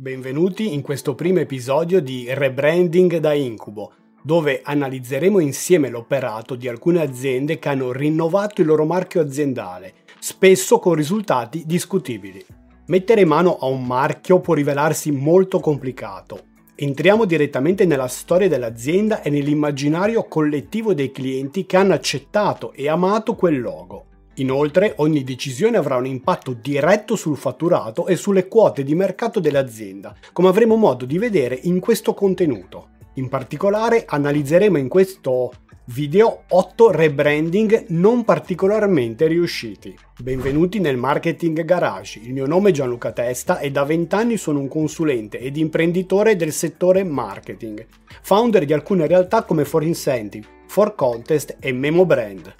Benvenuti in questo primo episodio di Rebranding da Incubo, dove analizzeremo insieme l'operato di alcune aziende che hanno rinnovato il loro marchio aziendale, spesso con risultati discutibili. Mettere mano a un marchio può rivelarsi molto complicato. Entriamo direttamente nella storia dell'azienda e nell'immaginario collettivo dei clienti che hanno accettato e amato quel logo. Inoltre, ogni decisione avrà un impatto diretto sul fatturato e sulle quote di mercato dell'azienda, come avremo modo di vedere in questo contenuto. In particolare, analizzeremo in questo video 8 rebranding non particolarmente riusciti. Benvenuti nel Marketing Garage, il mio nome è Gianluca Testa e da 20 anni sono un consulente ed imprenditore del settore marketing, founder di alcune realtà come For Incentive, For Contest e Memo Brand.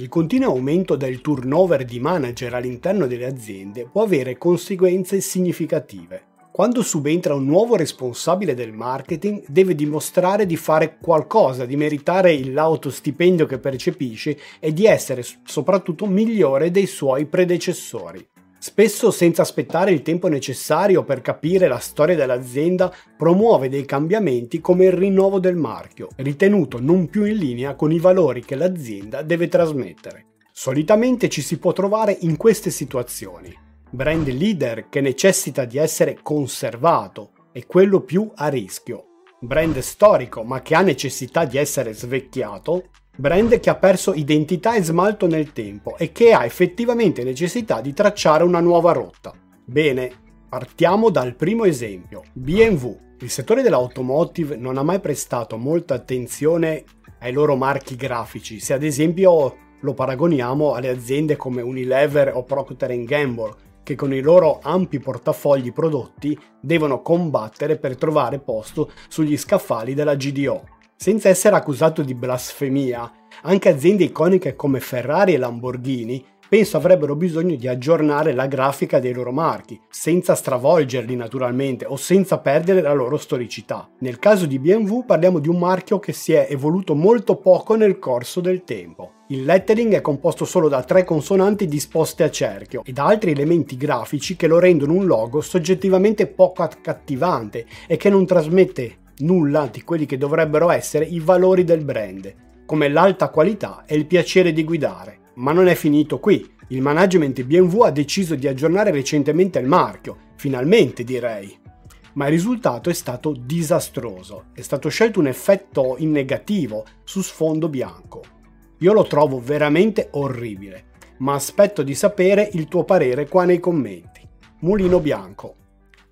Il continuo aumento del turnover di manager all'interno delle aziende può avere conseguenze significative. Quando subentra un nuovo responsabile del marketing, deve dimostrare di fare qualcosa, di meritare lauto stipendio che percepisce e di essere soprattutto migliore dei suoi predecessori. Spesso senza aspettare il tempo necessario per capire la storia dell'azienda, promuove dei cambiamenti come il rinnovo del marchio, ritenuto non più in linea con i valori che l'azienda deve trasmettere. Solitamente ci si può trovare in queste situazioni. Brand leader che necessita di essere conservato è quello più a rischio. Brand storico ma che ha necessità di essere svecchiato brand che ha perso identità e smalto nel tempo e che ha effettivamente necessità di tracciare una nuova rotta. Bene, partiamo dal primo esempio, BMW. Il settore dell'automotive non ha mai prestato molta attenzione ai loro marchi grafici, se ad esempio lo paragoniamo alle aziende come Unilever o Procter Gamble, che con i loro ampi portafogli prodotti devono combattere per trovare posto sugli scaffali della GDO. Senza essere accusato di blasfemia, anche aziende iconiche come Ferrari e Lamborghini penso avrebbero bisogno di aggiornare la grafica dei loro marchi, senza stravolgerli naturalmente o senza perdere la loro storicità. Nel caso di BMW parliamo di un marchio che si è evoluto molto poco nel corso del tempo. Il lettering è composto solo da tre consonanti disposte a cerchio e da altri elementi grafici che lo rendono un logo soggettivamente poco accattivante e che non trasmette nulla di quelli che dovrebbero essere i valori del brand, come l'alta qualità e il piacere di guidare. Ma non è finito qui. Il management BMW ha deciso di aggiornare recentemente il marchio, finalmente direi. Ma il risultato è stato disastroso. È stato scelto un effetto in negativo su sfondo bianco. Io lo trovo veramente orribile, ma aspetto di sapere il tuo parere qua nei commenti. Mulino bianco,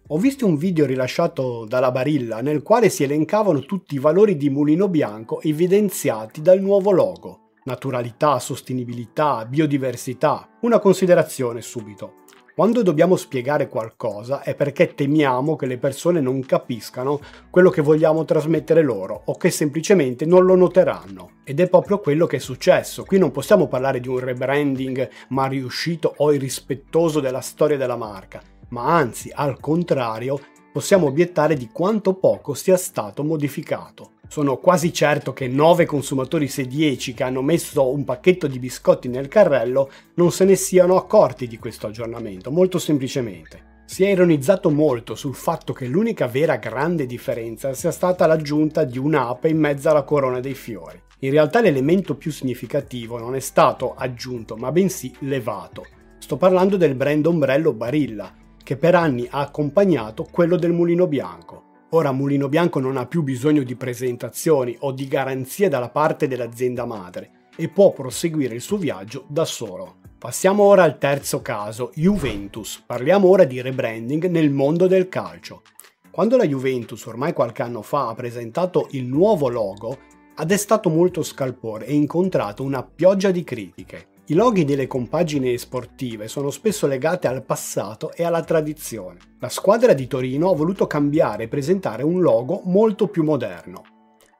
ho visto un video rilasciato dalla Barilla nel quale si elencavano tutti i valori di Mulino Bianco evidenziati dal nuovo logo. Naturalità, sostenibilità, biodiversità. Una considerazione subito. Quando dobbiamo spiegare qualcosa è perché temiamo che le persone non capiscano quello che vogliamo trasmettere loro o che semplicemente non lo noteranno. Ed è proprio quello che è successo. Qui non possiamo parlare di un rebranding ma riuscito o irrispettoso della storia della marca ma anzi al contrario possiamo obiettare di quanto poco sia stato modificato. Sono quasi certo che 9 consumatori su 10 che hanno messo un pacchetto di biscotti nel carrello non se ne siano accorti di questo aggiornamento, molto semplicemente. Si è ironizzato molto sul fatto che l'unica vera grande differenza sia stata l'aggiunta di un'ape in mezzo alla corona dei fiori. In realtà l'elemento più significativo non è stato aggiunto, ma bensì levato. Sto parlando del brand ombrello Barilla, che per anni ha accompagnato quello del Mulino Bianco. Ora Mulino Bianco non ha più bisogno di presentazioni o di garanzie dalla parte dell'azienda madre e può proseguire il suo viaggio da solo. Passiamo ora al terzo caso, Juventus. Parliamo ora di rebranding nel mondo del calcio. Quando la Juventus ormai qualche anno fa ha presentato il nuovo logo, ha destato molto scalpore e incontrato una pioggia di critiche. I loghi delle compagini sportive sono spesso legati al passato e alla tradizione. La squadra di Torino ha voluto cambiare e presentare un logo molto più moderno.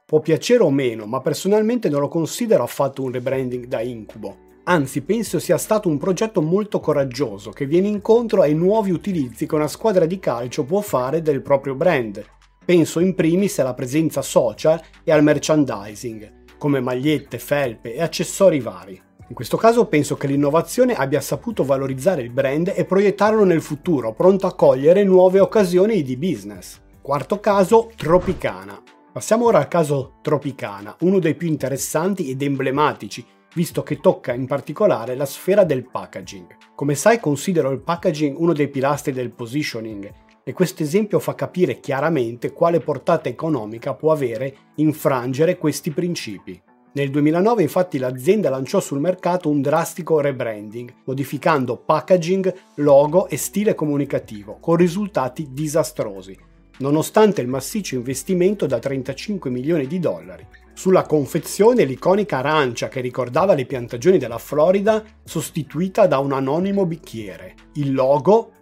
Può piacere o meno, ma personalmente non lo considero affatto un rebranding da incubo. Anzi, penso sia stato un progetto molto coraggioso che viene incontro ai nuovi utilizzi che una squadra di calcio può fare del proprio brand. Penso in primis alla presenza social e al merchandising, come magliette, felpe e accessori vari. In questo caso penso che l'innovazione abbia saputo valorizzare il brand e proiettarlo nel futuro, pronto a cogliere nuove occasioni di business. Quarto caso, Tropicana. Passiamo ora al caso Tropicana, uno dei più interessanti ed emblematici, visto che tocca in particolare la sfera del packaging. Come sai considero il packaging uno dei pilastri del positioning e questo esempio fa capire chiaramente quale portata economica può avere infrangere questi principi. Nel 2009 infatti l'azienda lanciò sul mercato un drastico rebranding, modificando packaging, logo e stile comunicativo, con risultati disastrosi, nonostante il massiccio investimento da 35 milioni di dollari. Sulla confezione l'iconica arancia che ricordava le piantagioni della Florida sostituita da un anonimo bicchiere. Il logo,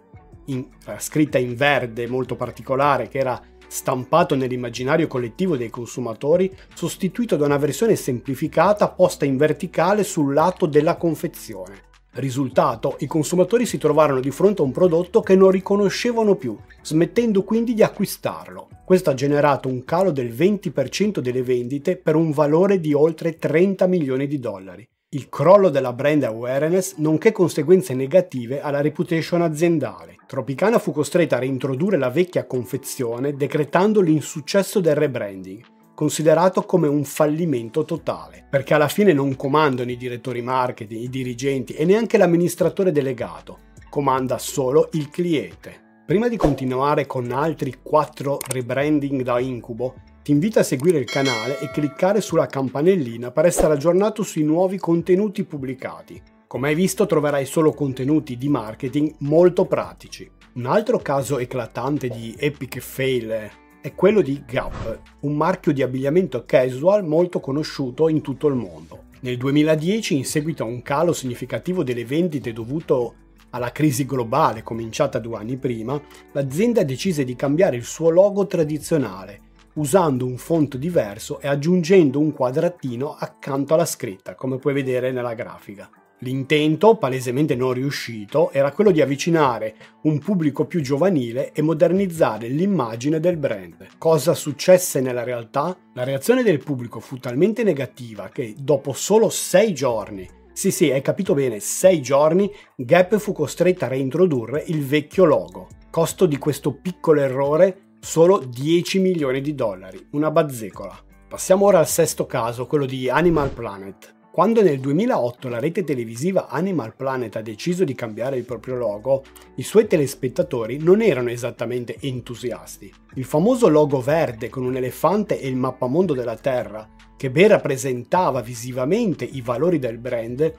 in, scritta in verde molto particolare che era stampato nell'immaginario collettivo dei consumatori, sostituito da una versione semplificata posta in verticale sul lato della confezione. Risultato, i consumatori si trovarono di fronte a un prodotto che non riconoscevano più, smettendo quindi di acquistarlo. Questo ha generato un calo del 20% delle vendite per un valore di oltre 30 milioni di dollari il crollo della brand awareness, nonché conseguenze negative alla reputation aziendale. Tropicana fu costretta a reintrodurre la vecchia confezione decretando l'insuccesso del rebranding, considerato come un fallimento totale, perché alla fine non comandano i direttori marketing, i dirigenti e neanche l'amministratore delegato, comanda solo il cliente. Prima di continuare con altri 4 rebranding da incubo, ti invito a seguire il canale e cliccare sulla campanellina per essere aggiornato sui nuovi contenuti pubblicati. Come hai visto troverai solo contenuti di marketing molto pratici. Un altro caso eclatante di epic fail è quello di Gap, un marchio di abbigliamento casual molto conosciuto in tutto il mondo. Nel 2010, in seguito a un calo significativo delle vendite dovuto alla crisi globale cominciata due anni prima, l'azienda decise di cambiare il suo logo tradizionale usando un font diverso e aggiungendo un quadratino accanto alla scritta, come puoi vedere nella grafica. L'intento, palesemente non riuscito, era quello di avvicinare un pubblico più giovanile e modernizzare l'immagine del brand. Cosa successe nella realtà? La reazione del pubblico fu talmente negativa che dopo solo 6 giorni, sì sì, hai capito bene, 6 giorni, Gap fu costretta a reintrodurre il vecchio logo. Costo di questo piccolo errore solo 10 milioni di dollari, una bazzecola. Passiamo ora al sesto caso, quello di Animal Planet. Quando nel 2008 la rete televisiva Animal Planet ha deciso di cambiare il proprio logo, i suoi telespettatori non erano esattamente entusiasti. Il famoso logo verde con un elefante e il mappamondo della Terra, che ben rappresentava visivamente i valori del brand,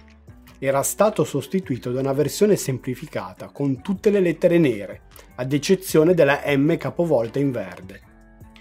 era stato sostituito da una versione semplificata con tutte le lettere nere, ad eccezione della M capovolta in verde.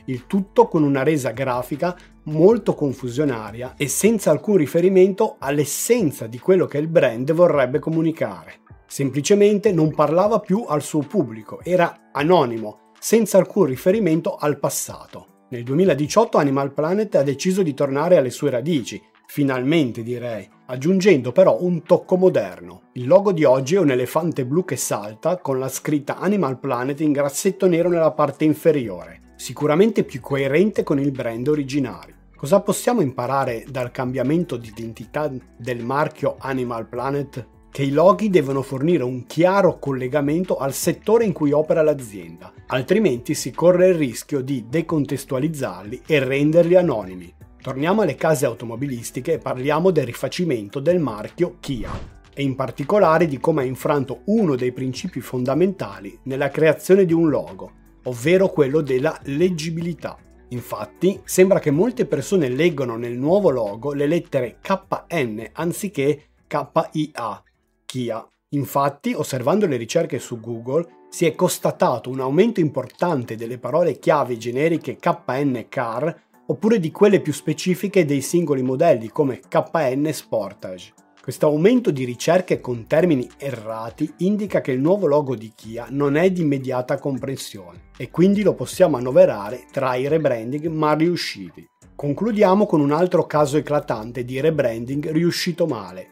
Il tutto con una resa grafica molto confusionaria e senza alcun riferimento all'essenza di quello che il brand vorrebbe comunicare. Semplicemente non parlava più al suo pubblico, era anonimo, senza alcun riferimento al passato. Nel 2018 Animal Planet ha deciso di tornare alle sue radici, finalmente direi, aggiungendo però un tocco moderno. Il logo di oggi è un elefante blu che salta con la scritta Animal Planet in grassetto nero nella parte inferiore, sicuramente più coerente con il brand originario. Cosa possiamo imparare dal cambiamento di identità del marchio Animal Planet? Che i loghi devono fornire un chiaro collegamento al settore in cui opera l'azienda, altrimenti si corre il rischio di decontestualizzarli e renderli anonimi. Torniamo alle case automobilistiche e parliamo del rifacimento del marchio Kia e in particolare di come ha infranto uno dei principi fondamentali nella creazione di un logo, ovvero quello della leggibilità. Infatti, sembra che molte persone leggono nel nuovo logo le lettere KN anziché KIA, Kia. Infatti, osservando le ricerche su Google, si è constatato un aumento importante delle parole chiave generiche KN Car oppure di quelle più specifiche dei singoli modelli come KN Sportage. Questo aumento di ricerche con termini errati indica che il nuovo logo di Kia non è di immediata comprensione e quindi lo possiamo annoverare tra i rebranding ma riusciti. Concludiamo con un altro caso eclatante di rebranding riuscito male,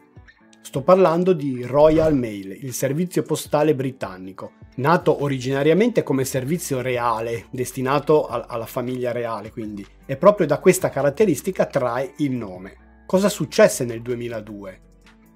Sto parlando di Royal Mail, il servizio postale britannico, nato originariamente come servizio reale, destinato a- alla famiglia reale quindi, e proprio da questa caratteristica trae il nome. Cosa successe nel 2002?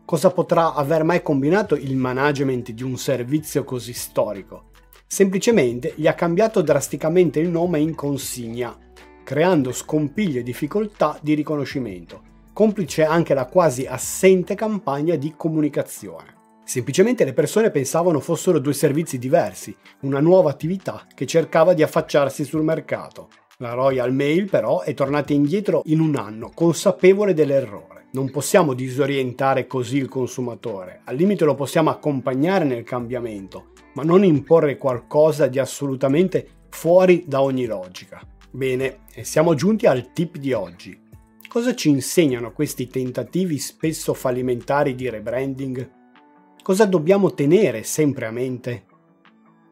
Cosa potrà aver mai combinato il management di un servizio così storico? Semplicemente gli ha cambiato drasticamente il nome in consigna, creando scompiglio e difficoltà di riconoscimento, complice anche la quasi assente campagna di comunicazione. Semplicemente le persone pensavano fossero due servizi diversi, una nuova attività che cercava di affacciarsi sul mercato. La Royal Mail però è tornata indietro in un anno, consapevole dell'errore. Non possiamo disorientare così il consumatore, al limite lo possiamo accompagnare nel cambiamento, ma non imporre qualcosa di assolutamente fuori da ogni logica. Bene, siamo giunti al tip di oggi. Cosa ci insegnano questi tentativi spesso fallimentari di rebranding? Cosa dobbiamo tenere sempre a mente?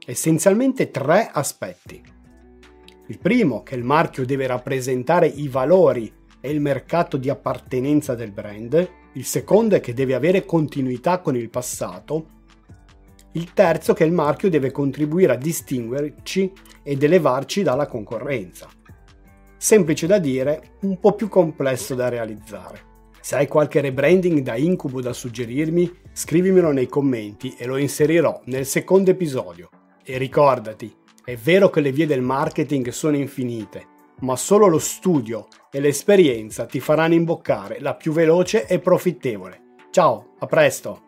Essenzialmente tre aspetti. Il primo, che il marchio deve rappresentare i valori e il mercato di appartenenza del brand. Il secondo è che deve avere continuità con il passato. Il terzo che il marchio deve contribuire a distinguerci ed elevarci dalla concorrenza. Semplice da dire, un po' più complesso da realizzare. Se hai qualche rebranding da incubo da suggerirmi, scrivimelo nei commenti e lo inserirò nel secondo episodio. E ricordati, è vero che le vie del marketing sono infinite, ma solo lo studio e l'esperienza ti faranno imboccare la più veloce e profittevole. Ciao, a presto!